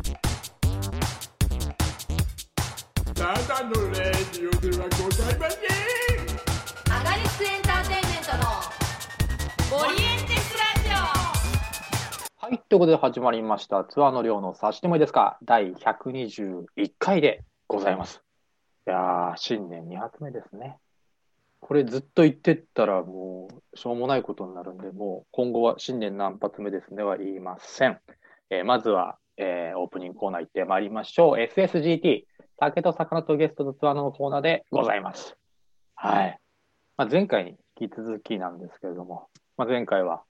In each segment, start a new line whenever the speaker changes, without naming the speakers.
ただのレディオではございません
アガリスエンターテインメントのオリエンテスラジオ
はい、ということで始まりました。ツアーの量の差しでもいいですか？第121回でございます。いやー、新年2発目ですね。これずっと言ってったらもうしょうもないことになるんで、もう今後は新年何発目ですねは言いません。えーまずは、えーオープニングコーナー行ってまいりましょう。SSGT、竹と魚とゲストとツアーのコーナーでございます。はい。まあ、前回に引き続きなんですけれども、まあ、前回は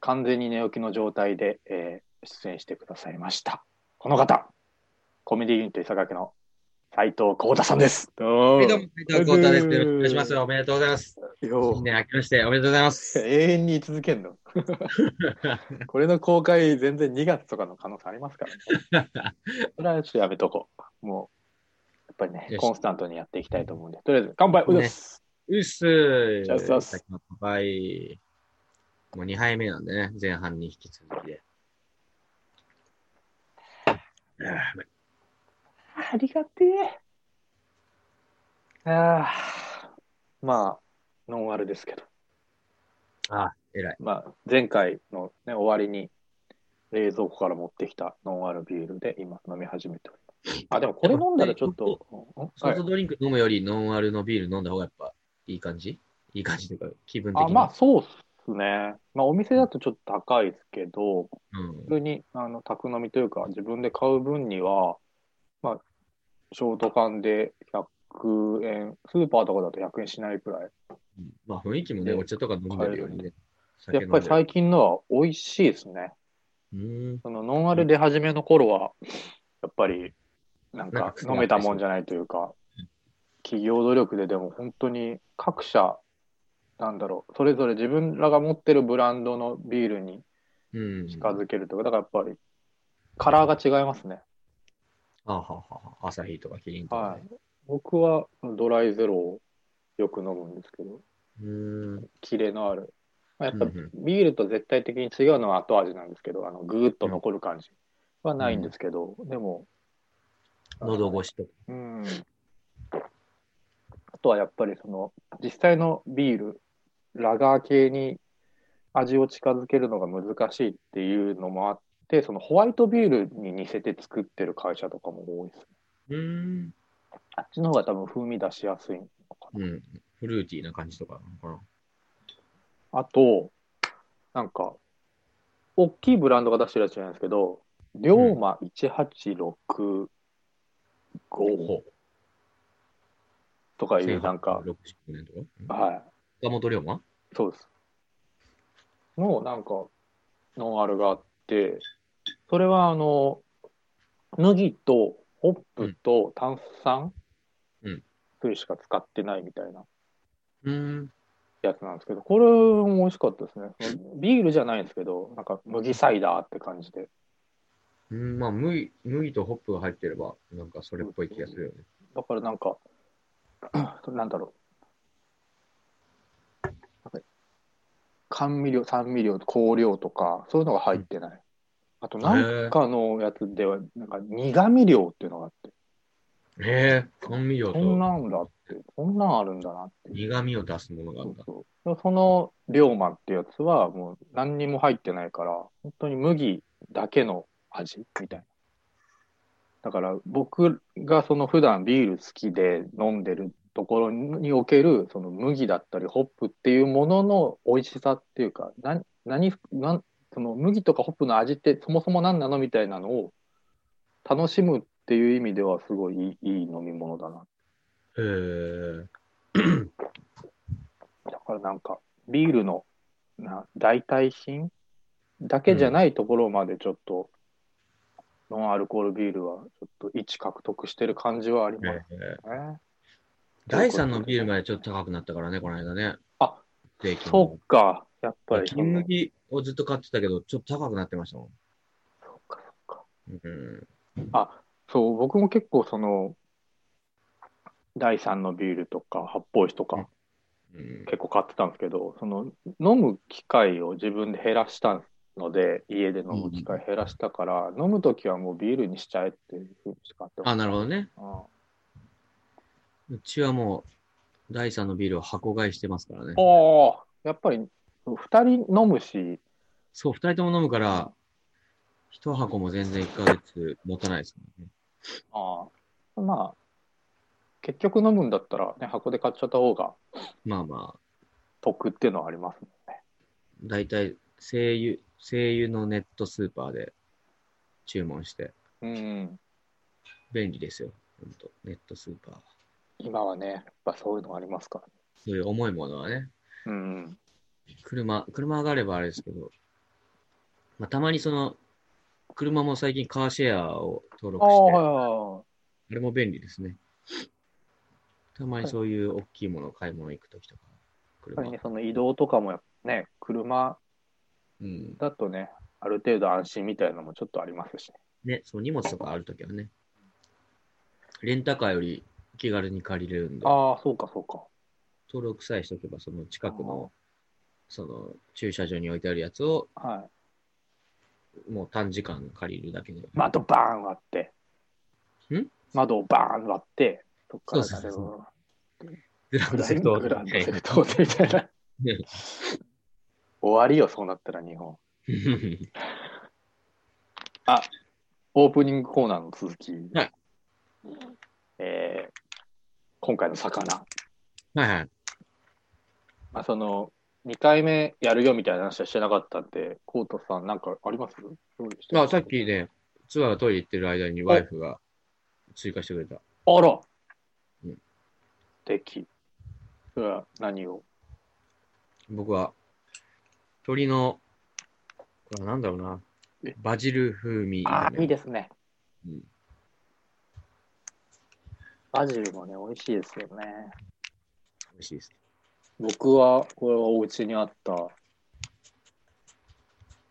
完全に寝起きの状態で、えー出演してくださいました。この方、コメディユニット伊佐家の斉藤幸太さんです。どう
も、斉藤幸太です。よろしくお願いします。おめでとうございます。
よ
新年明けましておめでとうございます。
永遠に続けんの これの公開全然2月とかの可能性ありますからね。それはちょっとやめとこう。もう、やっぱりねコンスタントにやっていきたいと思うんで、とりあえず乾杯、うす。
うっすー。
じゃあさっ
乾杯。もう2杯目なんでね、前半に引き続きで。あーうまい
ありがてえ。ああ、まあ、ノンアルですけど。
あー、偉い。
まあ、前回の、ね、終わりに冷蔵庫から持ってきたノンアルビールで今飲み始めております。あ、でもこれ飲んだらちょっと、
ソフトドリンク飲むよりノンアルのビール飲んだ方がやっぱいい感じ？いい感じというか、気分的
あ、
に。
まあそうっすね。まあお店だとちょっと高いですけど、
うん
普通にあの宅飲みというか自分で買う分には、まあ、ショート缶で100円、スーパーとかだと100円しないくらい。
うんまあ雰囲気もね、
で
お茶とか飲んでるよりね。
やっぱり最近のは美味しいですね。
近。
そのノンアル出始めの頃は、やっぱり、なんか飲めたもんじゃないというか、企業努力ででも本当に各社、なんだろう、それぞれ自分らが持ってるブランドのビールに
うん。
近づけるとか、だからやっぱり、カラーが違いますね。
あははは。朝日とかキリンとかね。
はい。僕はドライゼロをよく飲むんですけど、
うーん。
キレのある。まあ、やっぱ
うんうん
ビールと絶対的に違うのは後味なんですけど、あのぐーっと残る感じはないんですけど、でも、
喉越しとか。
うん。あとはやっぱりその、実際のビール、ラガー系に味を近づけるのが難しいっていうのもあって、そのホワイトビールに似せて作ってる会社とかも多いですね。
うーん。
あっちの方が多分風味出しやすいのかな。
うん。フルーティーな感じとかなのか
あと、なんか、大きいブランドが出してるやつじゃないですけど、龍馬1865
ほな。
とかいう、なんか、
65年とか？
はい。
岡本龍馬？
そうです。の、なんか、ノンアルがあって、それは、あの、麦とホップと炭酸
うん
水しか使ってないみたいな。やつなんですけど、これも美味しかったですね。ビールじゃないんですけど、なんか麦サイダーって感じで。
うん、まあ、麦、麦とホップが入ってれば、なんかそれっぽい気がするよね。
だからなんか、なんだろう。なんか甘味料、酸味料、香料とか、そういうのが入ってない。あと、なんかのやつでは、なんか苦味料っていうのがあって、
へえ、甘味料
そん
と
なんだって、そんなんあるんだなって。
苦味を出すものがあるん
うそう。その龍馬ってやつは、もう何にも入ってないから、本当に麦だけの味みたいな。だから僕がその普段ビール好きで飲んでるところにおけるその麦だったりホップっていうものの美味しさっていうか、な何なんその麦とかホップの味ってそもそも何なのみたいなのを楽しむっていう意味ではすごいいい飲み物だな。
へえ。
だからなんかビールのな代替品だけじゃないところまでちょっと、ノンアルコールビールはちょっと位置獲得してる感じはあります
へえ
ね。
第3のビールまでちょっと高くなったからね、この間ね。
あ、そっか、やっぱりそ
金
の。
麦をずっと買ってたけど、ちょっと高くなってましたも
そっかそっか。
ん。うん。
あ、そう、僕も結構その、第3のビールとか発泡酒とか
うん、
結構買ってたんですけど、その飲む機会を自分で減らしたんので、家で飲む機会減らしたから、飲むときはもうビールにしちゃえっていうふうに使って。
あ、なるほどね。
あ
うちはもう、第3のビールを箱買いしてますからね。
あ、やっぱり二人飲むし、
そう、二人とも飲むから、一箱も全然1ヶ月持たないですもんね。
ああまあ、結局飲むんだったら、ね、箱で買っちゃった方が
まあまあ、
得っていうのはありますもんね。
大体、精油、精油のネットスーパーで注文して、
うん。
便利ですよ。ほんと、ネットスーパー。
今はね、やっぱそういうのがありますから。
そういう重いものはね、
うん。
車、車があればあれですけど、まあ、たまにその、車も最近カーシェアを登録
ああ、
して、
はいはいはい。
あれも便利ですね。たまにそういう大きいものを買い物行くときとか、車
ね、その移動とかもね、車
うん。
だとね、ある程度安心みたいなのもちょっとありますしね。
ね、その荷物とかあるときはね、レンタカーより気軽に借りれるんで、
ああ、そうかそうか。
登録さえしとけば、その近くの、その駐車場に置いてあるやつを、
はい。
もう短時間借りるだけで。
窓バーン割って。
ん？
窓をバーン割って、そっから
そうそうそう
う。
グランドセフト
グランドセフトみたいな。
ね
終わりよ、そうなったら日本。あ、オープニングコーナーの続き。
はい
えー今回の魚。
はいはい。
まあ、その、2回目やるよみたいな話はしてなかったんで、コートさんなんかあります？
まあ、さっきね、ツアーがトイレ行ってる間にワイフが追加してくれた。
あら
うん
素敵。それは何を？
僕は、鶏の、これはなんだろうな
え？
バジル風味
ああ、
炒め。
いいですね。
うん
バジルもね、美味しいですよね。
美味しいです。
僕は、これはお家にあった、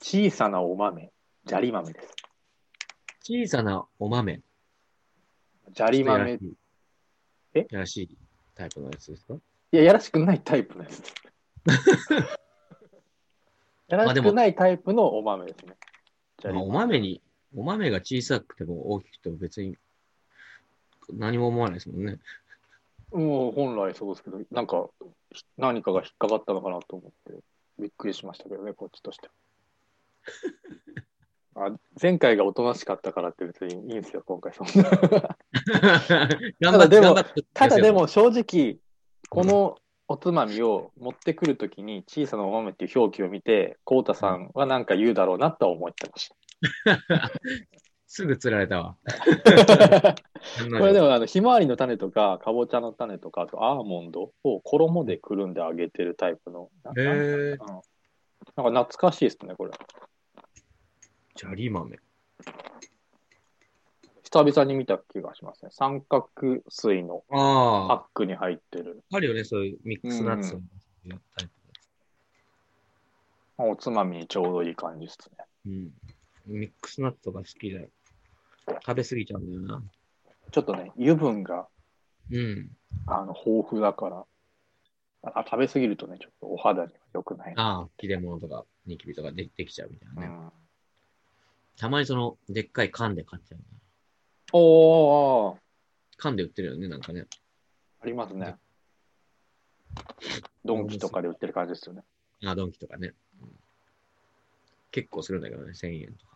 小さなお豆、砂利豆です。
小さなお豆。
砂利豆、いえ？
やらしいタイプのやつですか？
や、やらしくないタイプのやつです。やらしくないタイプのお豆ですね。
まあお豆に、お豆が小さくても大きくても別に何も思わないですもんね。
もう本来そうですけど、なんか、ひ何かが引っかかったのかなと思って、びっくりしましたけどね、こっちとしては。あ前回がおとなしかったからって別にいいんですよ、今回そんな。
頑張って、
でも。ただで、も正直、このおつまみを持ってくるときに小さなお豆っていう表記を見て、こうたさんはなんか言うだろうなとは思ってまし
すぐ釣られたわ。
た。
こ
これでもあのひまわりの種とか、かぼちゃの種とか、あとアーモンドを衣でくるんで揚げてるタイプの。な
へー
なんか懐かしいですね、これ。
ジャリ豆。
久々に見た気がしますね。三角錐のパックに入ってる。
あるよね、そういうミックスナッツのタイプ
おつまみにちょうどいい感じですね。
うん。ミックスナッツとか好きで、食べ過ぎちゃうんだよな。
ちょっとね、油分が
うん。
あの豊富だからあ、食べ過ぎるとね、ちょっとお肌には良くない。
ああ、切れ物とかニキビとかでできちゃうみたいなね。
うん、
たまにその、でっかい缶で買っちゃう、ね。
おー、
缶で売ってるよね、なんかね。
ありますね。ドンキとかで売ってる感じですよね。
あドンキとかね。うん結構するんだけどね、1000円とか。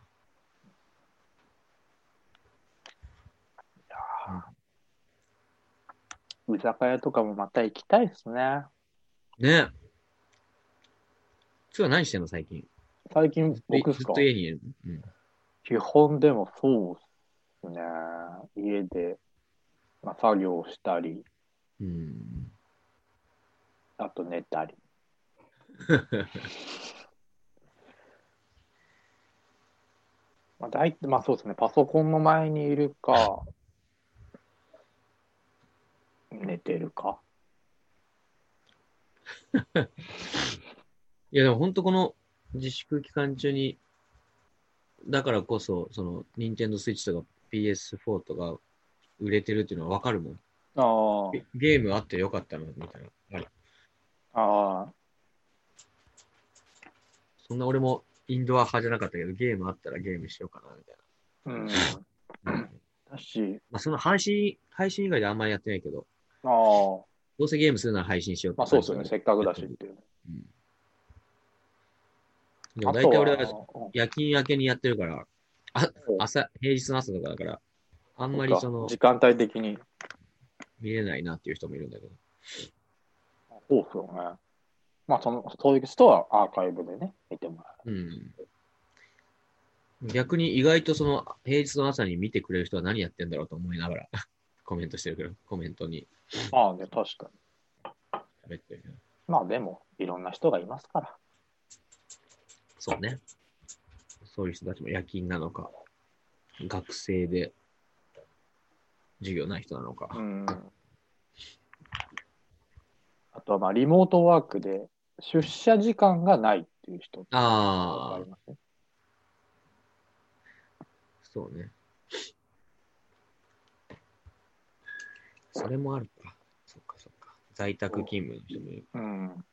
居酒屋とかもまた行きたいですね。
ね今日は何してんの、最近？
最近僕です
ずっ
か
と家にいるの？うん。
基本でもそうですね。家で、まあ、作業したり、
うん。
あと寝たり。まあ、大まあそうですね。パソコンの前にいるか、寝てるか？
いや、でも本当この自粛期間中に、だからこそ、その、ニンテンドースイッチとか PS4 とか売れてるっていうのはわかるもん。
あ
ゲゲームあってよかったな、みたいな。あれ
あ、ああ、
そんな俺もインドア派じゃなかったけど、ゲームあったらゲームしようかな、みたい
うん。
な。うん
だし、
まあ、その配信、配信以外であんまりやってないけど、
ああ、
どうせゲームするなら配信しよう
まあそうですよね。せっかくだしっていう。
うん。でも大体俺は
は、
夜勤明けにやってるから、あ朝、平日の朝とかだから、あんまりその
時、間帯的に、
見れないなっていう人もいるんだけど。
そうですよね。まあその、そういう人はアーカイブでね、見てもら
うん。逆に意外とその平日の朝に見てくれる人は何やってんだろうと思いながら コメントしてるけど、コメントに
う。まあね、確かに。
喋ってるけど。
まあでも、いろんな人がいますから。
そうね。そういう人たちも夜勤なのか、学生で授業ない人なのか。
うん。あとはまあ、リモートワークで出社時間がないっていう人あ
ああ
り、ますね。
そうね。それもあるか。そっかそっか。在宅勤務の人もいる。
うん。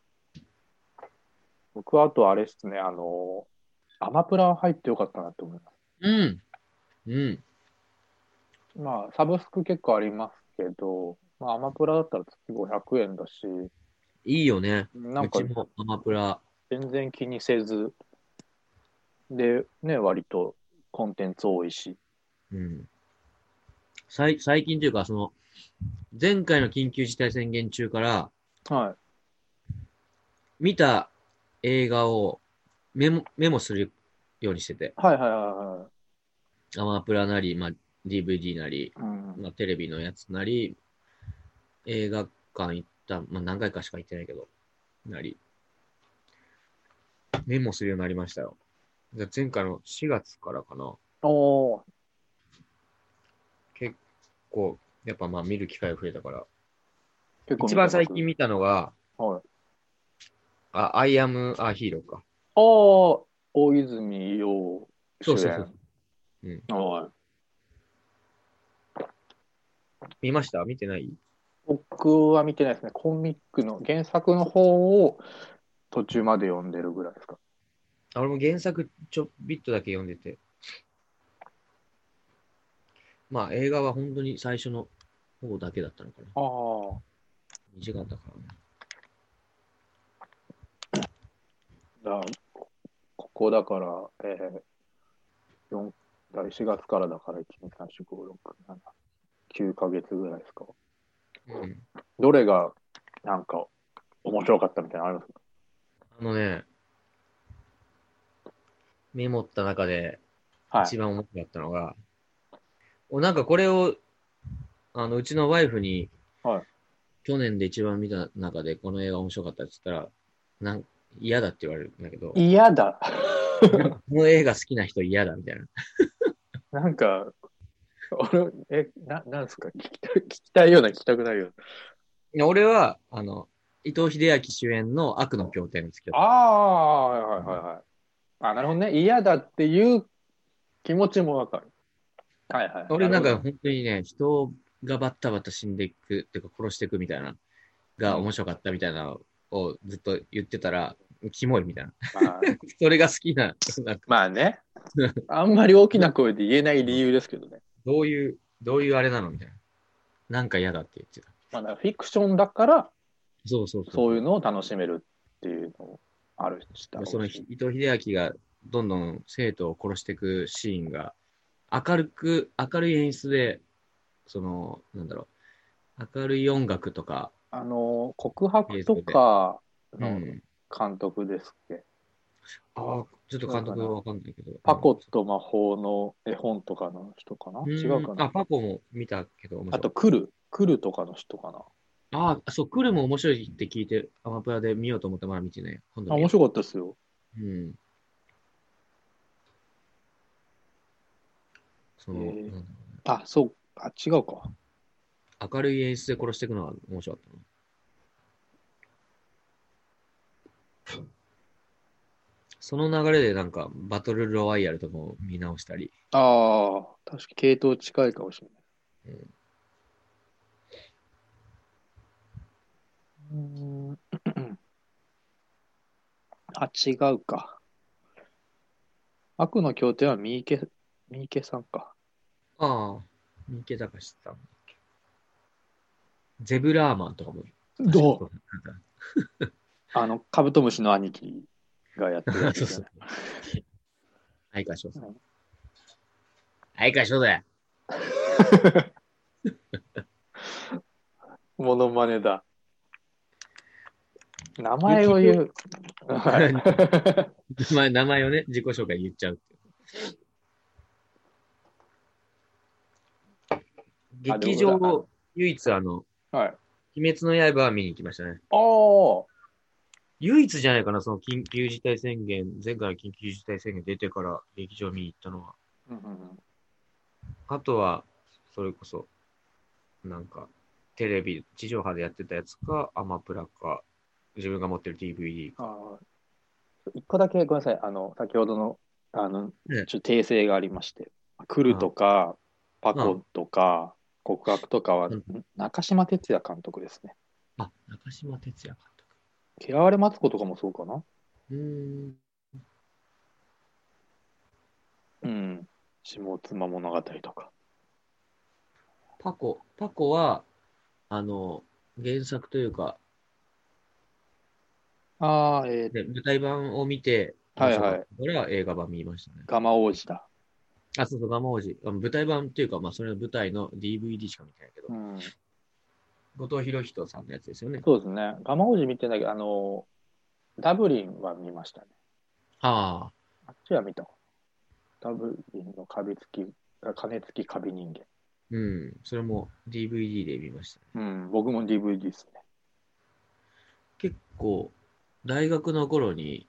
僕はあとあれですね、あの、アマプラ入ってよかったなって思います。
うん。うん。
まあ、サブスク結構ありますけど、まあ、アマプラだったら月500円だし、
いいよね。
なんか
うちもアマプラ。
全然気にせず、で、ね、割とコンテンツ多いし。
うん。最最近というか、その、前回の緊急事態宣言中から、
は
見た映画をメモメモするようにしてて、
い。はいはいはいはい。
アマプラなり、まあ、DVD なり、
うん。
まあ、テレビのやつなり、映画館行った、まあ、何回かしか行ってないけど、なり、メモするようになりましたよ。じゃあ前回の4月からかな。
おー
結構、やっぱまあ見る機会が増えたから。一番最近見たのが、
はい。
あ、I am a hero か。
ああ、大泉洋主演。
そうそうそう。
はい。
見ました？見てない？
僕は見てないですね。コミックの原作の方を途中まで読んでるぐらいですか。
あ俺も原作ちょびっとだけ読んでて。まあ映画は本当に最初の方だけだったのかな。
ああ。
短かったからね。
だこここだから、えー、4, 4月からだから1、2、3、4、5、6、7、9ヶ月ぐらいですか？
うん。
どれがなんか面白かったみたいなのありますか？
あのね、メモった中で
はい
一。番面白かったのが、おなんかこれを、あの、うちのワイフに、
はい
去年で一番見た中でこの映画面白かったって言ったら、なん嫌だって言われるんだけど、
嫌だ。
この映画好きな人嫌だみたいな。
なんか、俺、え、な、なんですか？聞きたい、聞きたいような、聞きたくないよう
いや俺は、あの、伊藤英明主演の悪の経典に付き
な。
合っ
ああ、はいはいはいはい。あ、なるほどね。嫌だっていう気持ちもわかる。はいはい。
た。俺なんか本当にね、人がバッタバタ死んでいくっていうか殺していくみたいな、が面白かったみたいなのをずっと言ってたら、キモいみたいな。
どまあ、
それが好きな、なんか
まあね。あんまり大きな声で言えない理由ですけどね。
どういう、どういうあれなのみたいな。なんか嫌だって言ってた。
まあ、だからフィクションだから、
そうそうそう。
そういうのを楽しめるっていうのもあるし、
その伊藤英明がどんどん生徒を殺していくシーンが、明るく、明るい演出で、その、なんだろう、明るい音楽とか、
あの、告白とかの
うん。
監督ですっけ、
ああ、ちょっと監督はわかんないけど。
パコと魔法の絵本とかの人かな、
うん
違うかな？
あ、パコも見たけど、
あと、クル、クルとかの人かな？
ああ、そう、クルも面白いって聞いて、アマプラで見ようと思ってまだ見てない。今度
あ、面白かったですよ。
う。うん。その、
へーあ、そう、あ、違うか。
明るい演出で殺していくのは面白かったな。その流れでなんかバトルロワイヤルとかも見直したり。
ああ、確か系統近いかもしれない。うーんあ、違うか。悪の経典は三池、三池さんか。
ああ、三池隆さん。ゼブラーマンとかも。
どう？あの、カブトムシの兄貴がやってるやつですね。
相川翔さ
うん
ん。相川翔だよ。
モノマネだ。名前を言う。はい
名前 名前をね、自己紹介言っちゃうっていう。
あ
劇場、唯一あの、
はい。
鬼滅の刃は見に行きましたね。
ああ、
唯一じゃないかな、その緊急事態宣言、前回の緊急事態宣言出てから劇場見に行ったのは。
うんうんうん
あとは、それこそ、なんか、テレビ、地上波でやってたやつか、アマプラか、自分が持ってる DVD か。
あー一個だけごめんなさい。あの、先ほどの、あの、
ね
ちょっと訂正がありまして。来るとか、パコとか、告白とかは
うん、
中島哲也監督ですね。
あ、中島哲也監督。
嫌われ待つ子とかもそうかな？
うーん。
うん。下妻物語とか。
パコ、パコは、あの、原作というか、
ああ、えー、
ね、舞台版を見て、
はいはい
面白かったから映画版見ましたね。
ガマ王子だ。
あ、そうそう、ガマ王子。あの舞台版っていうか、まあ、それの舞台の DVD しか見てないけど、
うん。
後藤博人さんのやつですよね。
そうですね。ガマ王子見てないけど、あの、ダブリンは見ましたね。
ああ、
あっちは見た。ダブリンのカビ付き、あ金付きカビ人間。
うん。それも DVD で見ましたね。
うん、僕も DVD ですね。
結構、大学の頃に、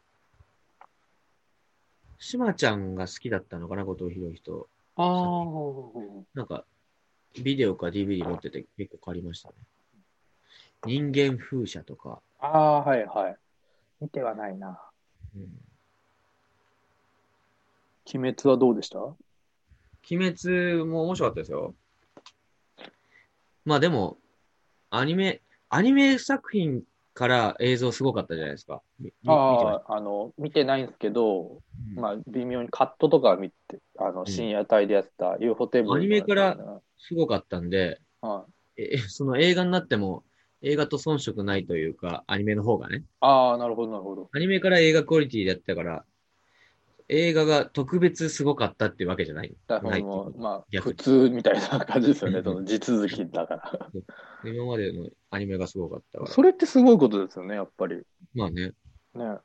しまちゃんが好きだったのかな、後藤博人。
ああ、
なんか、ビデオか DVD 持ってて結構借りましたね。人間風車とか、
ああ、はいはい。見てはないな。
うん、
鬼滅はどうでした？
鬼滅も面白かったですよ。まあでも、アニメ、アニメ作品から映像すごかったじゃないですか。
ああ、あの、見てないんですけど、
た
まあ、微妙にカットとか見て、あの、深夜帯でやってた UFO テーブルの
アニメからすごかったんで、
はい。
えその映画になっても、映画と遜色ないというか、アニメの方がね。
ああ、なるほど、なるほど。
アニメから映画クオリティでやってたから、映画が特別すごかったっていうわけじゃない？
だからもう、まあ、
逆
普通みたいな感じですよね、
うん
その地続きだから。
今までのアニメがすごかったから。
それってすごいことですよね、やっぱり。
まあね。
ね。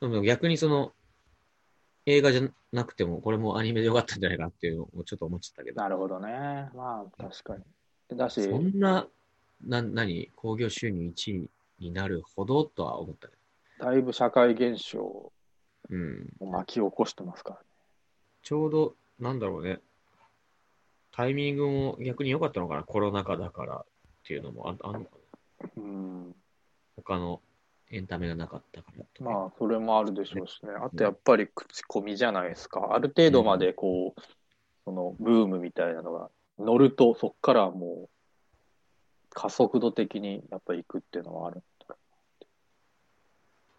でも逆にその、映画じゃなくても、これもアニメでよかったんじゃないかっていうのをちょっと思っちゃったけど。
なるほどね。まあ、確かに。だし、
そんな、な、何？興行収入1位になるほどとは思ったけ
だいぶ社会現象を
ど。うん。
巻き起こしてますからね。
ちょうど、なんだろうね。タイミングも逆に良かったのかなコロナ禍だからっていうのもああんのかな
うん。
他のエンタメがなかったからとか。
まあ、それもあるでしょうしね。あと、やっぱり口コミじゃないですか。ある程度まで、こう、その、ブームみたいなのが乗ると、そこからはもう、加速度的にやっぱり行くっていうのはある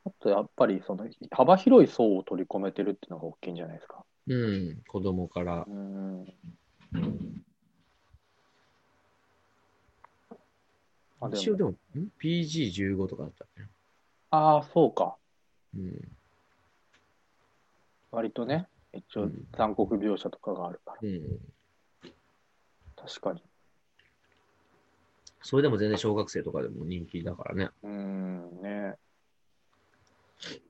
あと、やっぱり、その、幅広い層を取り込めてるっていうのが大きいんじゃないですか。
うん。子供から。
うん。あでも
一応でも、ん？PG15 とかだったっけ？な
ああ、そうか。
うん。
割とね、一応
うん
残酷描写とかがあるから。
うん。
確かに。
それでも全然小学生とかでも人気だからね。
うーん、ね。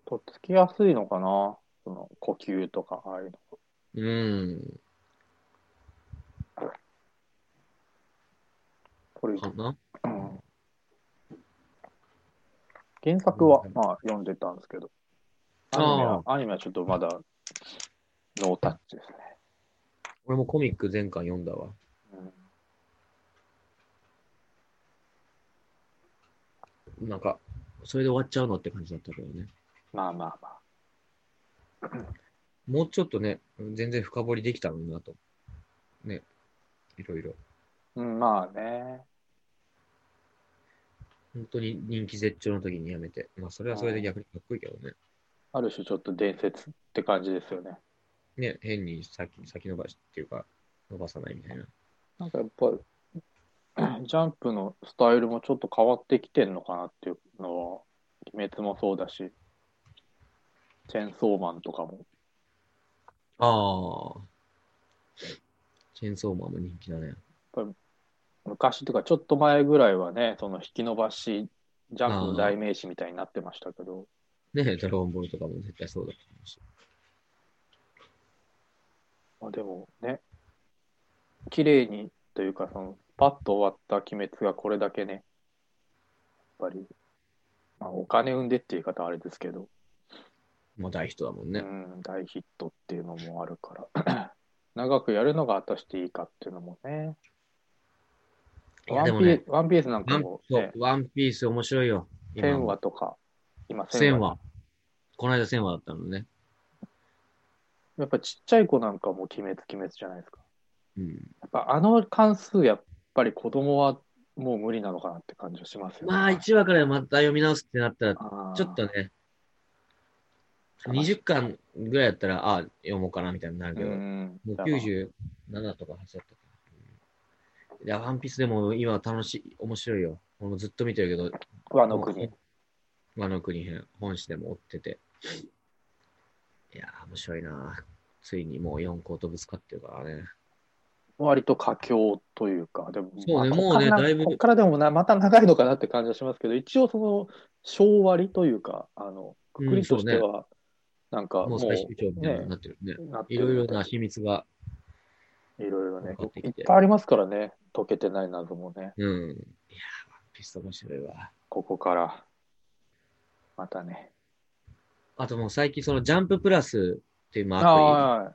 とっつきやすいのかな？その呼吸とか、ああいうの。
うん。
これ、
かな？
うん、原作は、
うん
まあ、読んでたんですけど、アニメは
あ
アニメはちょっとまだノータッチですね。
俺もコミック全巻読んだわ。
うん、
なんか、それで終わっちゃうのって感じだったけどね。
まあまあまあ。
もうちょっとね、全然深掘りできたのになと。ね。いろいろ。
うん、まあね。
本当に人気絶頂の時にやめて。まあ、それはそれで逆にかっこいいけどね。
ある種ちょっと伝説って感じですよね。
ね、変に先先延ばしっていうか、伸ばさないみたいな。
なんかやっぱり、ジャンプのスタイルもちょっと変わってきてるのかなっていうのは、鬼滅もそうだし、チェンソーマンとかも。
ああ。チェーンソーマンも人気だね。
昔とかちょっと前ぐらいはね、その引き伸ばし、ジャンプの代名詞みたいになってましたけど、
ね、ドラゴンボールとかも絶対そうだと思うし。
まあ、でもね、綺麗にというか、そのパッと終わった鬼滅がこれだけね、やっぱり、まあ、お金生んでっていう言い方はあれですけど、
もう大ヒットだもん
う
ね。
ん、大ヒットっていうのもあるから、長くやるのが果たしていいかっていうのもね、
い
ワンピ
やでもね
ー、ワンピースなんかも、ね
ワンピース面白いよ。今
1000話とか、今
1000話。この間1000話だったのね。
やっぱちっちゃい子なんかも鬼滅、鬼滅じゃないですか。
うん。
やっぱあの関数、やっぱり子供はもう無理なのかなって感じがしますよね。
まあ、1話からまた読み直すってなったら、ちょっとね、20巻ぐらいやったら、ああ、読もうかなみたいになるけど、
うん
もう97とか8だったかな。いや、ワンピースでも今楽しい、面白いよ。俺もずっと見てるけど、
和の国。
和の国編、本誌でも追ってて。いやー、面白いなついにもう4校とぶつかってるからね。
割と佳境というか、でも、
そうね
まあ
もうねだいぶ
こっからでもな、また長いのかなって感じはしますけど、一応その、小割というか、あの、くくりとしては、なんかもう、
最終章みたいに
ね
なってるね。いろいろな秘密が、
いろいろねいってぱいありますからね、解けてない謎もね、
うん。いやー、ワンピース面白いわ。
ここから、またね。
あともう最近そのジャンププラスっていうま
あ
あアプリ、
あ、はい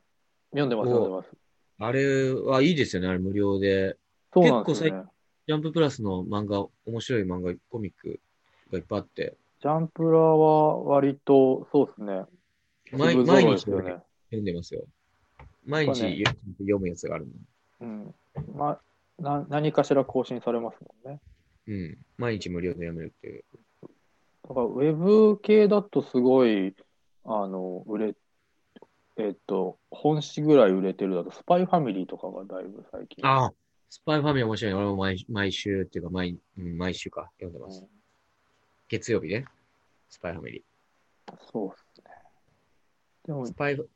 読んでます、
お
読んでます。
あれはいいですよね、あれ無料で。
そうなんですよね。
ジャンププラスの漫画、面白い漫画、コミックがいっぱいあって、
ジャンプラは割と、そうですね。
毎毎日。読んでますよ。毎日読むやつがあるの。
うん。まな、何かしら更新されますもんね。
うん。毎日無料で読めるっていう。
だから、ウェブ系だとすごい、あの、売れ、えっと、本誌ぐらい売れてるだと、スパイファミリーとかがだいぶ最近。
ああ、スパイファミリー面白いね。俺も毎毎週っていうか毎、うん、毎週か、読んでます。
うん
月曜日ね。スパイファミリ
そうですね。でも
ー。ス、パイフ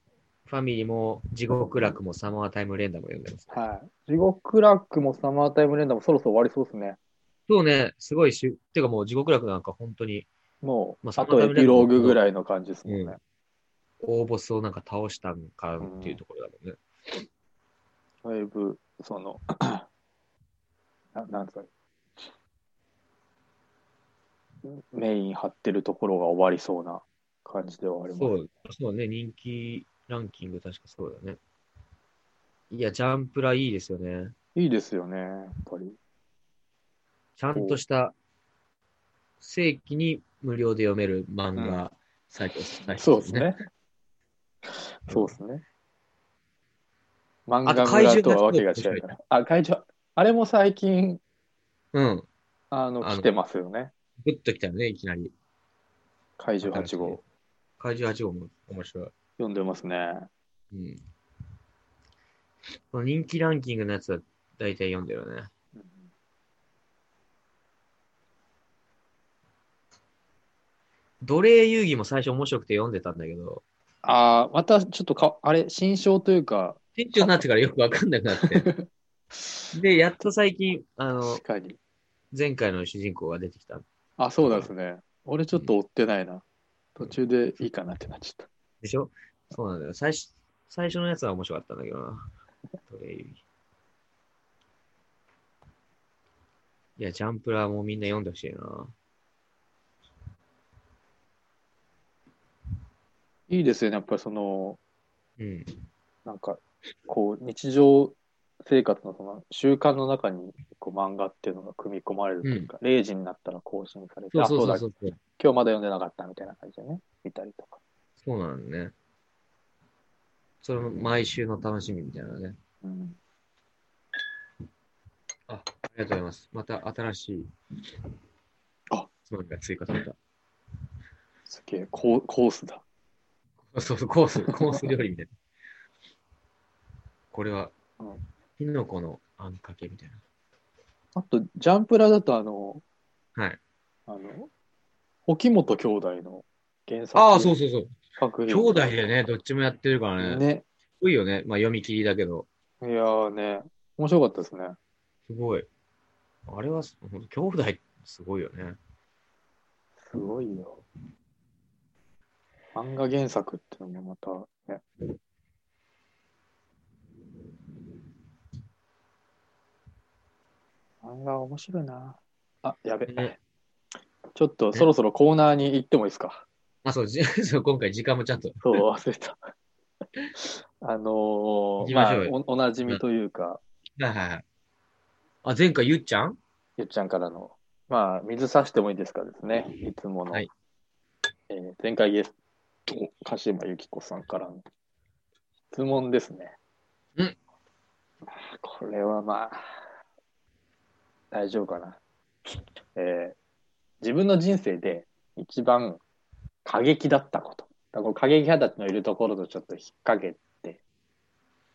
ァミリーも、地獄楽も、サマータイム連打も読んでます。
はい。地獄楽もサマータイム連打もそろそろ終わりそうですね。
そうね、すごいしゅ、てかもう地獄楽なんか本当に、
もう、
まあ
あとエピローグぐらいの感じですもんね。
大ボスをなんか倒したんかっていうところだもんね。
だいぶ、その、ななんつうのメイン張ってるところが終わりそうな感じではあります。
そう、そうね、人気ランキング確かそうだね。いや、ジャンプラいいですよね。
いいですよね、やっぱり。
ちゃんとした、正規に無料で読める漫画、サイト最初
そうです。ね。そうですね。漫画
あと怪
村
獣
とはわけが違うから。あ、怪獣、あれも最近、
うん。
あの、来てますよね。
グッときたよね、いきなり。
怪獣8号。
怪獣8号も面白い。
読んでますね。
うん。この人気ランキングのやつは大体読んでるよね。奴隷遊戯も最初面白くて読んでたんだけど、
ああ、またちょっとか、あれ、新章というか、
店長になってからよくわかんなくなって。で、やっと最近、あの。前回の主人公が出てきた。
あ、そうですね。俺ちょっと追ってないな。途中でいいかなってなっちゃっ
でしょ？そうなんだよ。最初、最初のやつは面白かったんだけどな。奴隷遊戯。いや、ジャンプラーもみんな読んでほしいな。
た。いいですよね。やっぱりその、
うん。
なんか、こう、日常生活のその習慣の中にこう漫画っていうのが組み込まれるというか、0時になったら更新されて、
そうそう
あ、そうだ、
そう。
今日まだ読んでなかったみたいな感じでね、見たりとか。
そうなのね。それも毎週の楽しみみたいなね。
うん、
あ、ありがとうございます。また新しい、
あ
つまみが追加された。
すげえ、コーコースだ。
そうそう、コース、コース料理みたいな。これは
うん、
キノコのあんかけみたい
あと、ジャンプラだと、あの、
な。はい。
あの、沖本兄弟の原作。
ああ、そうそうそう。兄弟でね、どっちもやってるからね。
ね。
すごいよね。まあ読み切りだけど、
いやーね、面白かったですね。
すごい。あれは、ほんと兄弟すごいよね。
すごいよ。漫画原作ってのもまたね。漫画面白いな。あ、やべ。
ね
ちょっとそろそろコーナーに行ってもいいですか？
あ、そう、じ そう今回時間もちゃんと。
そう、忘れた。あのー、
ましょうよ
あ、おおなじみというか、
はいはいはい。あ、前回ゆっちゃん？
ゆっちゃんからの、まあ、水さしてもいいですかですね。いつもの。
はい
えー前回ゲスト、鹿島由紀子さんからの質問ですね。
うん。
これはまあ、大丈夫かな。えー自分の人生で一番過激だったこと。だから過激派たちのいるところとちょっと引っ掛けて、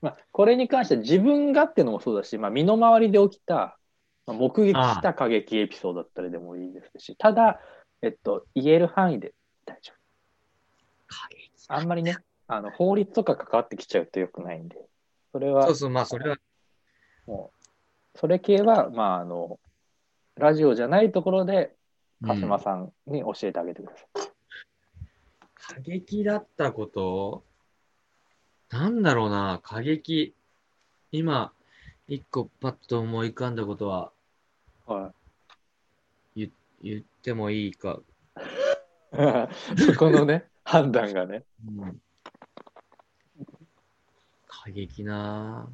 まあ、これに関しては自分がっていうのもそうだし、まあ、身の回りで起きた、まあ、目撃した過激エピソードだったりでもいいですし、ただ、えっと、言える範囲で大丈夫。
過激。
あんまりね、あの法律とか関わってきちゃうと良くないんで、それは
そうそう、まあそれは、
もう、それ系は、まあ、あの、ラジオじゃないところで、鹿島
うん
さんに教えてあげてください。
過激だったこと？なんだろうな、過激。今、一個パッと思い浮かんだことは
はい。
言ってもいいか。
そ このね、判断がね。
うん、過激な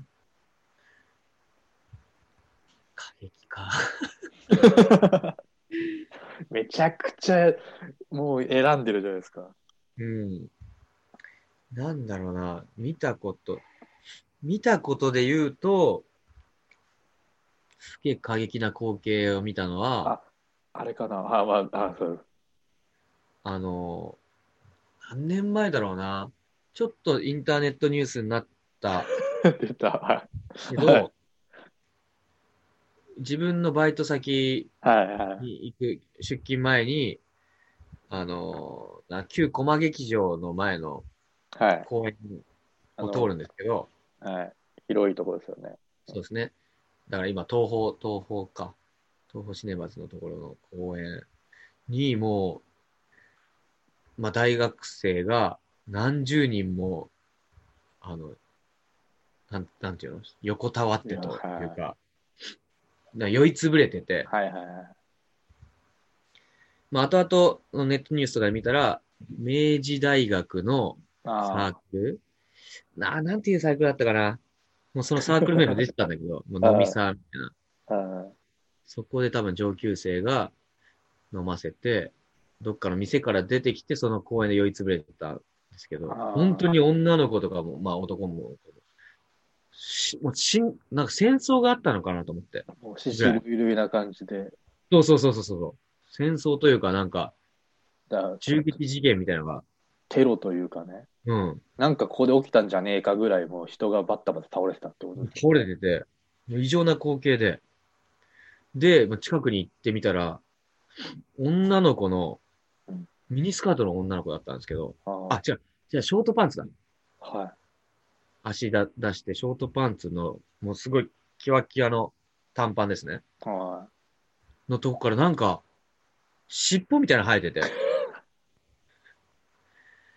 過激か。
めちゃくちゃ、もう選んでるじゃないですか。
うん。なんだろうな、見たこと。見たことで言うと、すげえ過激な光景を見たのは、
あれかなあ、まあ、あ、そう。
あの、何年前だろうな。ちょっとインターネットニュースになった
出た。は
け
はい
ど、自分のバイト先
いはい。
に行く出勤前に、あの、な旧駒劇場の前の
はい。
公園を通るんですけど、
はい。広いところですよね。
そうですね。だから今、東宝、東宝か。東宝シネマズのところの公園にもう、まあ大学生が何十人も、あの、なん、なんていうの？横たわってというか、だから酔いつぶれてて、
はいはいはい。
まあ後々のネットニュースとかで見たら、明治大学のサー
あ
クル。な、なんていうサークルだったかな。もうそのサークル名も出てたんだけど、もう飲みサーみたいな。そこで多分上級生が飲ませて、どっかの店から出てきて、その公園で酔いつぶれてたんですけど、本当に女の子とかも、まあ男も、しもうしん、なんか戦争があったのかなと思って。
もう、ししるいるいな感じで。
そうそうそうそうそう。戦争というかなんか、
だ
銃撃事件みたいなのが、
テロというかね。
うん、
なんかここで起きたんじゃねえかぐらいもう人がバッタバタ倒れてたってことです
倒れてて、異常な光景で、で、まあ近くに行ってみたら、女の子の
うん、
ミニスカートの女の子だったんですけど、
あ
あ、違う、じゃあショートパンツだ。
は
足だ出して、ショートパンツの、もうすごいキワキワの短パンですね。
い。は
のとこからなんか、尻尾みたいなの生えてて。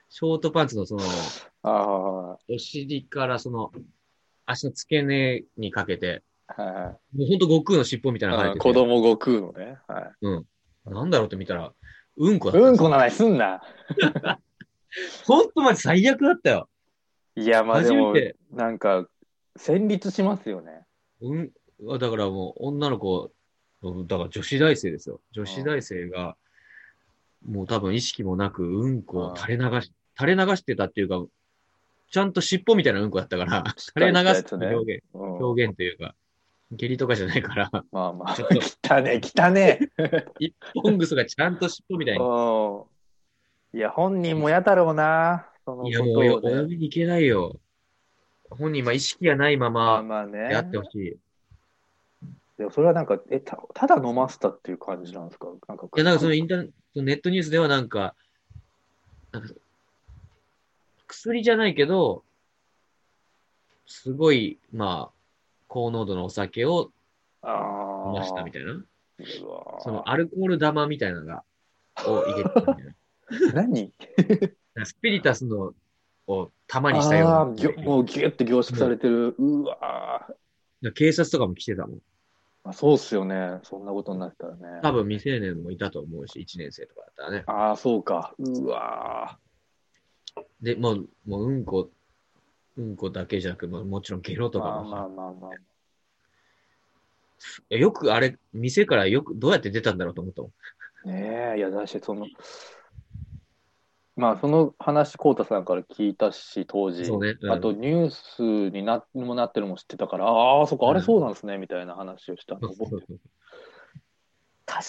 ショートパンツのその、お尻からその、足の付け根にかけて、
いはい。
もうほんと悟空の尻尾みたいなの生えてて。
あ子供悟空のね。は
なんだろうって見たら、うんこ
い。
だった。
うんこの話すんな。
ほんとマジ最悪だったよ。
いや、まあでも
初めて、
なんか、戦慄しますよね。
うん、だからもう女の子、だから女子大生ですよ。女子大生が、もう多分意識もなく、うんこを垂れ流し、垂れ流してたっていうか、ちゃんと尻尾みたいなうんこだったから、垂れ流すっていう表現、
うん、
表現というか、下痢とかじゃないから、
まあまあ、
ちょっと
汚ね、汚ね。
一本ぐそがちゃんと尻尾みたいに。
うん。いや、本人も嫌だろうな。その
いや、もうお嫁
ね。
に行けないよ。本人、まあ、意識がないま
まあ
ま、
まあね。
やってほしい。
でもそれはなんか、え、たただ飲ませたっていう感じなんですか？なんか、
いや、なんかそのインターネネットニュースではなんか、なんか、薬じゃないけど、すごい、まあ、高濃度のお酒を。飲ましたみたいな。そのアルコール玉みたいなのが、を入れてたみたい
何？
な。スピリタスのを玉にしたような
ああもうギュッて凝縮されてる。うわー
警察とかも来てたもん。
あそうっすよね。そんなことになったらね。
多分未成年もいたと思うし、1年生とかだったらね。
ああ、そうか。うわ
で、もう、もううんこ、うんこだけじゃなく、もちろんゲロ
ー
とかも。
まあまあまあまあ。
よくあれ、店からよく、どうやって出たんだろうと思ったもん。
ねえ、いや、だし、その、まあ、その話、こうたさんから聞いたし、当時。
そうね。うん
あと、ニュースになにもなってるのも知ってたから、ああ、そっか、あれそうなんですね、みたいな話をしたの確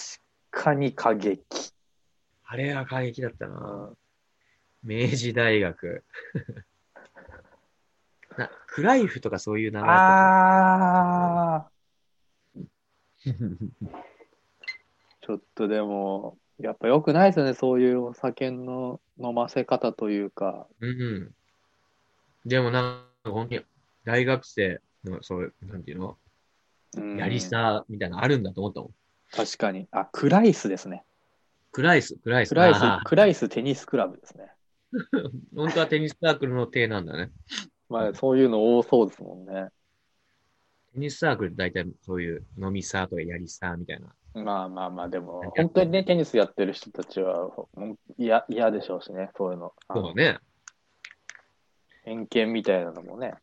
かに過激。
あれは過激だった
う
な。
ん
明治大学。な、クライフとかそういう名前だっ
ああ、
た。
ちょっとでも、やっぱ良くないですよね、そういうお酒の飲ませ方というか。
うんうん。でもなんか本当に、大学生の、そういう、なんていうの、
うん
やりさみたいなのあるんだと思ったもん。
確かに。あ、クライスですね。
クライス、クライス。
クライス
あ、
クライステニスクラブですね。
ー 本当はテニスサークルの手なんだね。
まあ、そういうの多そうですもんね。
テニスサークルって大体そういう飲みサーとかやりサーみたいな。
まあまあまあ、でも、本当にね、テニスやってる人たちは、嫌嫌でしょうしね、そういうの。
そうね。
偏見みたいなのもね。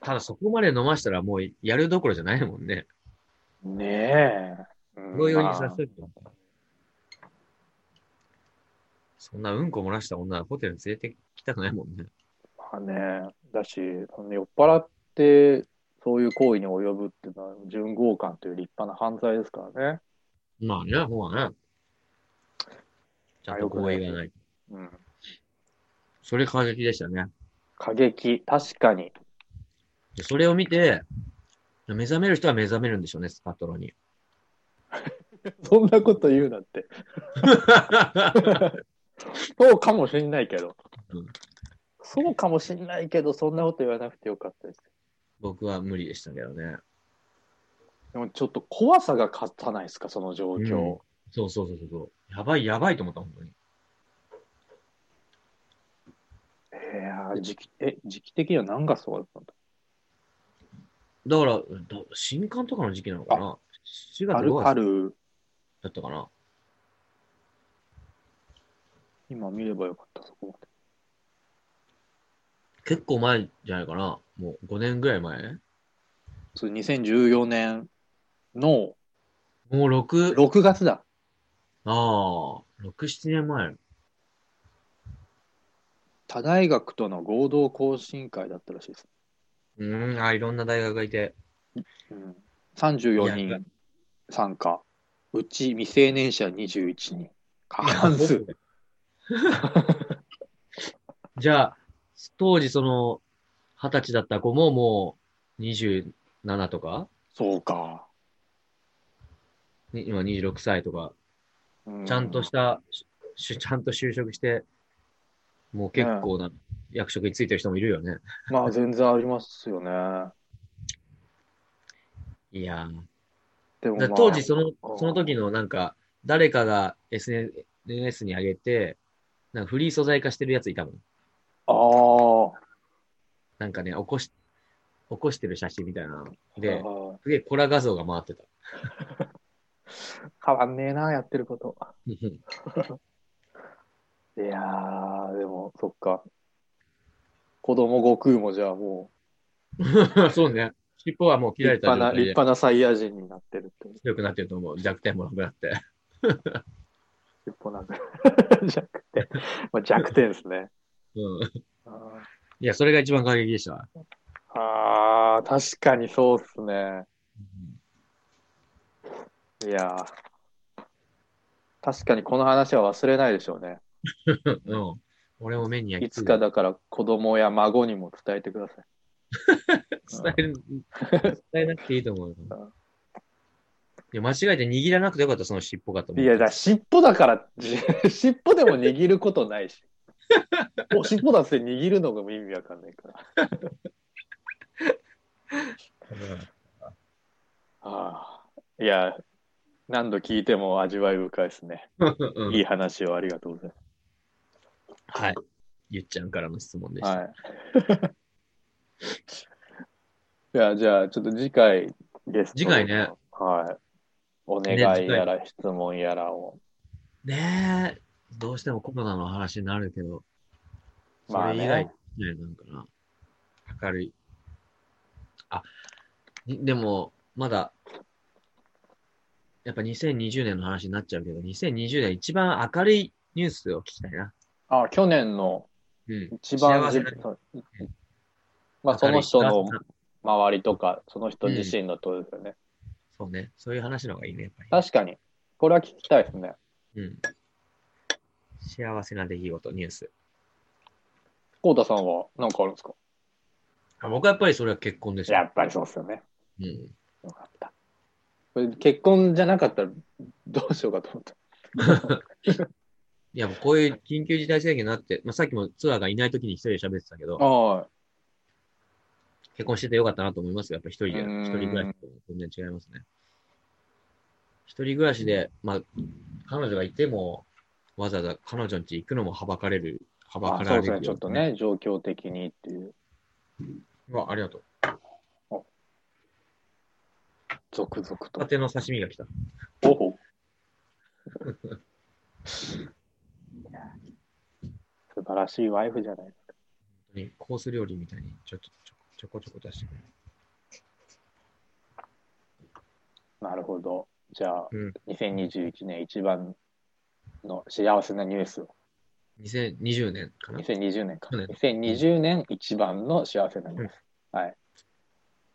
ただそこまで飲ましたらもうやるどころじゃないもんね。
ねえ。うん
同様に
まあ
させといて。そんなうんこ漏らした女はホテルに連れてきたくないもんね。
まあね、だし、その酔っ払って、そういう行為に及ぶっていうのは、純強姦という立派な犯罪ですからね。
まあね、ほらね。ちゃんと合意がない。
うん。
それ過激でしたね。
過激、確かに。
でそれを見て、目覚める人は目覚めるんでしょうね、スパトロに。
そんなこと言うなって。そうかもしんないけど。
うん
そうかもしんないけど、そんなこと言わなくてよかったです。
僕は無理でしたけどね。
でもちょっと怖さが勝たないですか、その状況。
そうそうそうそう。やばいやばいと思った、本当に。
いやー時期、え、時期的には何がそうだったんだ？
だから、だ新刊とかの時期なのかな ?4 月
春、
5月
春、
だったかな
今見ればよかった、そこまで。
結構前じゃないかなもう5年ぐらい前
そう2014年の
もう6、
6月だ。
ああ、6、7年前。
他大学との合同懇親会だったらしいです。
うーん、あ、いろんな大学がいて。
うん、34
いや
人参加。うち未成年者21人。過半数。
じゃあ、当時その、二十歳だった子ももう27とか？
そうか。
に今26歳とか、
う
ちゃんとした、しちゃんと就職して、もう結構な役職についてる人もいるよね。
まあ全然ありますよね。
いやー
でも、まあ、
だ当時そのその時のなんか、誰かが SNS に上げて、なんかフリー素材化してるやついたもん。
ああ。
なんかね、起こし、起こしてる写真みたいなの。で、
あ
すげえコラ画像が回ってた。
ー変わんねえな、やってること。いやー、でも、そっか。子供悟空もじゃあも
そうね。尻尾はもう
う、
切られた状
立派な、立派なサイヤ人になってるって。
強くなってると思う。弱点もなくなって。
尻尾なんか 弱点。まあ、弱点ですね。
うん。
あ
いや、それが一番過激でした
あー、確かにそうっすね。いやー確かにこの話は忘れないでしょうね。
うん。俺も目に焼
いつ
き付け
かだから子供や孫にも伝えてください。
伝える、伝えなくていいと思うよ。いや、間違えて握らなくてよかった、その尻尾かと思った。
いや、だ尻尾だから、尻尾でも握ることないし。お尻尾だって握るのが意味わかんないから。ああいや、何度聞いても味わい深いですね。
うん
いい話をありがとうござい
はい。ゆっちゃんからの質問でし
ます。
た。
はい。いや、じゃあ、ちょっと次回ゲストの
次回ね。
はい。お願いやら質問やらを。
ねえ、どうしてもコロナの話になるけど、そ
まあね
れ以外、ね、なんかな、明るい。あ、にでも、まだ、やっぱ2020年の話になっちゃうけど、2020年一番明るいニュースを聞きたいな。
あ、去年の
うん。
一番うまあ、その人の周りとか、その人自身のとですよね。
そうね。そういう話の方がいいね。
確かに。これは聞きたいですね。
うん。幸せな出来事、ニュース。
コウタさんは何かあるんですか？
あ僕はやっぱりそれは結婚ですよ。
やっぱりそうですよね。
うん。
よかった。これ結婚じゃなかったらどうしようかと思った。
いや、もうこういう緊急事態宣言になって、まあ、さっきもツアーがいない時に一人で喋ってたけど、結婚しててよかったなと思いますよ。やっぱ一人で、
うん
一人暮らしと全然違いますね。一人暮らしで、まあ、彼女がいても、わざわざ彼女ん家行くのもはばかれる、はば
あ
かられるよ
そうですね。ちょっと。ね、状況的にっていう。
うわ、ありがとう。
続々と。
ホタテの刺身が来た。
おほ。素晴らしいワイフじゃないですか。
本当にコース料理みたいにちょっとちょちょこちょこ出してくれる。
なるほど。じゃあ、
うん
2021年一番の幸せなニュースを。
2020年かな
？2020年か。
去年
2020年一番の幸せなニュース。はい。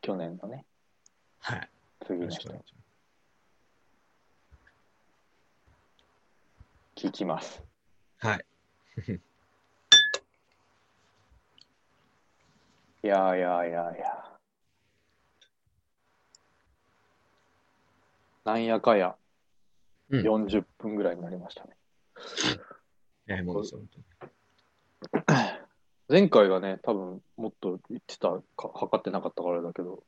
去年のね、
はい。
次の人聞き。ます。
はい。
いやいやいやいや。なんやかや、
うん
40分ぐらいになりましたね。
えー、もう。
前回がね、多分もっと言ってたか、測ってなかったからだけど、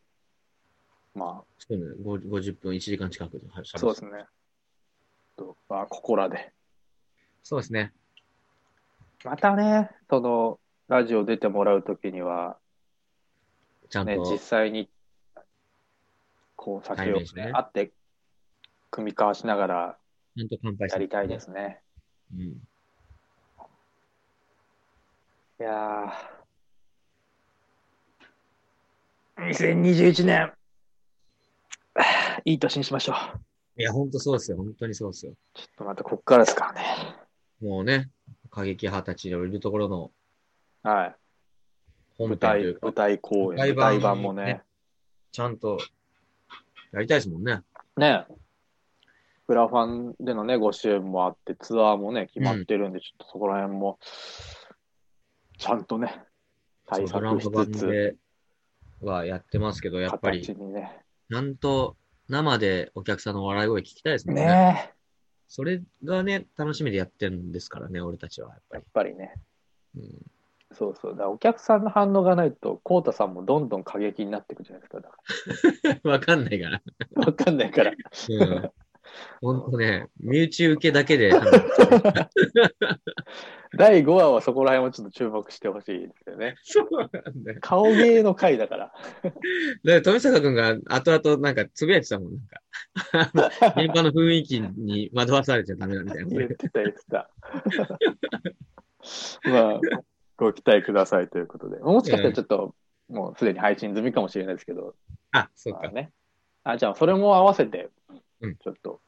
ま
そうね、ご50分、1時間近くで
あ、
喋
そうですね。とまあ、ここらで。
そうですね。
またね、その、ラジオ出てもらうときには、ね、
ちゃんと、
実際に、こう、酒を、ね会って、組み交わしながら
ちゃんと乾杯して
やりたいですね。
うん。
いやー、2021年、いい年にしましょう。
いや、本当そうですよ。本当にそうですよ。
ちょっとまたこっからですからね。
もうね、過激派たちのいるところの
はい。
本
舞台、
編というか
舞、台公演、舞
舞台版
もね
ね。ちゃんとやりたいですもんね。
ねクラファンでのね、ご支援もあって、ツアーもね、決まってるんで、ちょっとそこら辺も、ちゃんとね、対策
版
しつつ、
ではやってますけど、やっぱり、
ね。
ちゃんと生でお客さんの笑い声聞きたいですもんね。
ね
それがね、楽しみでやってるんですからね、俺たちは、やっぱ
やっ
り。
ぱりね。
うん、
そうそう。だお客さんの反応がないと、コウタさんもどんどん過激になっていくじゃないですか。だか
わかんないから。
ら わかんないから。
うん。ほんとね、身内受けだけで、
第5話はそこら辺もちょっと注目してほしいですよね。
そうなんだよ。
顔芸の回だから。
で、富坂くんが後々なんかつぶやいてたもん、なんか。現場の雰囲気に惑わされちゃダメだみたいな。
言ってた言ってた。まあ、ご期待くださいということで。もしかしたらちょっと、もうすでに配信済みかもしれないですけど、
あ、そうか。
まあね。あ、じゃあそれも合わせて
うん、
ちょっと、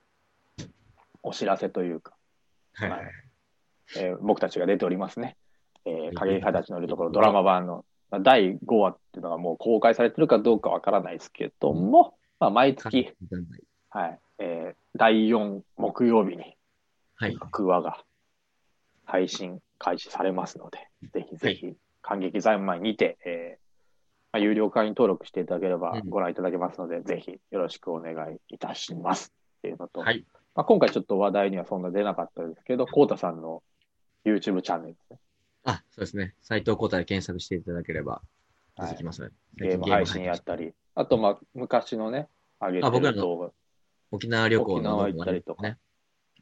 お知らせというか、
はいはい。
えー僕たちが出ておりますね。えー、
い
影派たちのいるところ、ドラマ版の、まあ第5話っていうのがもう公開されてるかどうかわからないですけども、まあ、毎月、はい、えー第4木曜日に
はい。
各話が配信開始されますので、ぜひぜひ、感激三昧にて、えーまあ、有料会員登録していただければ
うん
ご覧いただけますので、ぜひよろしくお願いいたします。っていうのと、
はい。
まあ、今回ちょっと話題にはそんな出なかったですけど、コウタさんの YouTube チャンネルですね。
あ、そうですね。斎藤幸太で検索していただければ出てきますね。
ゲーム配信やったり、あと、まあ、昔のね、上げて
あ僕らの
る動画、
沖縄旅行の
沖縄行ったりとか
ね。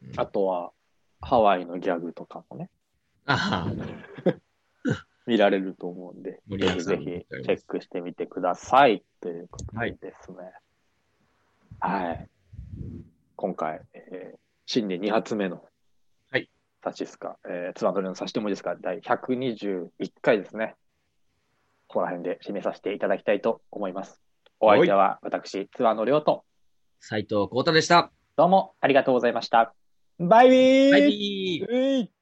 うん
あとは、ハワイのギャグとかもね、
あ
見られると思うんで、ぜひぜひチェックしてみてください。ということ
はい
でですね。はい。今回、えー新年2発目の、
はい。
サチスカ、えー、ツアーの差しでもいいですか、第121回ですね。ここら辺で締めさせていただきたいと思います。お相手は私、ツアーのりょうと、
斎藤幸太でした。
どうもありがとうございました。バイビー
バイビー